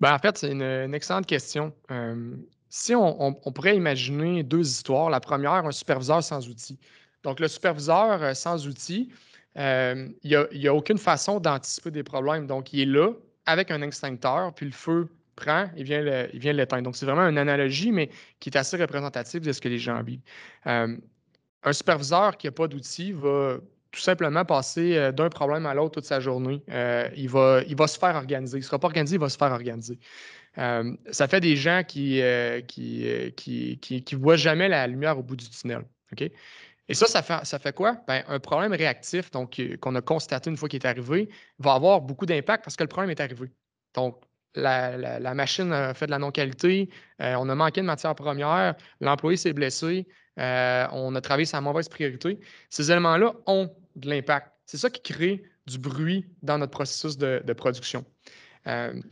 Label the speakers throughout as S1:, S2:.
S1: Ben, en fait, c'est une, excellente question. Si on pourrait imaginer 2 histoires. La première, un superviseur sans outils. Donc le superviseur, heu, sans outils, il y a aucune façon d'anticiper des problèmes. Donc il est là avec un extincteur, puis le feu prend, il vient il vient l'éteindre. Donc c'est vraiment une analogie, mais qui est assez représentative de ce que les gens vivent. Un superviseur qui a pas d'outils va tout simplement passer, heu, d'un problème à l'autre toute sa journée. Heu, il va il va se faire organiser. Il sera pas organisé, il va se faire organiser. Hem, ça fait des gens qui, heu, qui, qui qui voient jamais la lumière au bout du tunnel? Et ça, ça fait ça fait quoi? Ben, un problème réactif, donc qu'on a constaté une fois qu'il est arrivé, va avoir beaucoup d'impact parce que le problème est arrivé. Donc la machine a fait de la non-qualité, heu, on a manqué de matières premières, l'employé s'est blessé, heu, on a travaillé la mauvaise priorité. Ces éléments-là ont de l'impact. C'est ça qui crée du bruit dans notre processus de production. Hem,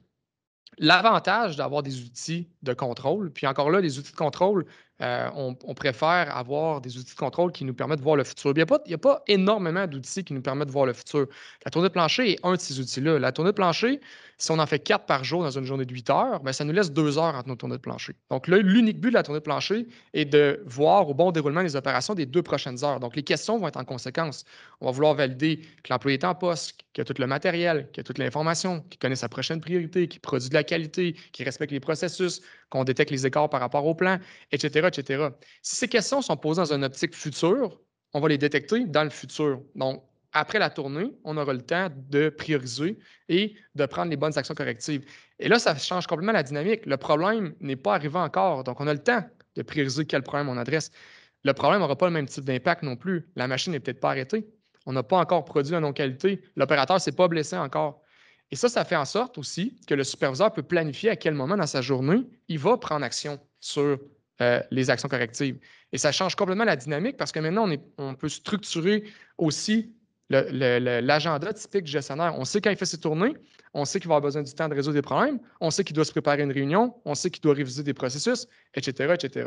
S1: l'avantage d'avoir des outils de contrôle, puis encore là, les outils de contrôle, heu, on préfère avoir des outils de contrôle qui nous permettent de voir le futur. Il y a pas énormément d'outils qui nous permettent de voir le futur. La tournée de plancher est un de ces outils-là. La tournée de plancher, si on en fait 4 par jour dans une journée de 8 heures, ben, ça nous laisse 2 heures entre nos tournées de plancher. Donc là, l'unique but de la tournée de plancher est de voir au bon déroulement des opérations des 2 prochaines heures. Donc les questions vont être en conséquence. On va vouloir valider que l'employé est en poste, qu'il a tout le matériel, qu'il a toute l'information, qu'il connaît sa prochaine priorité, qu'il produit de la qualité, qu'il respecte les processus, qu'on détecte les écarts par rapport au plan, et cetera, et cetera. Si ces questions sont posées dans une optique future, on va les détecter dans le futur. Donc, après la tournée, on aura le temps de prioriser et de prendre les bonnes actions correctives. Et là, ça change complètement la dynamique. Le problème n'est pas arrivé encore. Donc, on a le temps de prioriser quel problème on adresse. Le problème n'aura pas le même type d'impact non plus. La machine n'est peut-être pas arrêtée. On n'a pas encore produit la non-qualité. L'opérateur ne s'est pas blessé encore. Et ça, ça fait en sorte aussi que le superviseur peut planifier à quel moment dans sa journée il va prendre action sur euh, les actions correctives. Et ça change complètement la dynamique parce que maintenant, on, peut structurer aussi l'agenda typique du gestionnaire. On sait quand il fait ses tournées, on sait qu'il va avoir besoin du temps de résoudre des problèmes, on sait qu'il doit se préparer une réunion, on sait qu'il doit réviser des processus, etc., etc.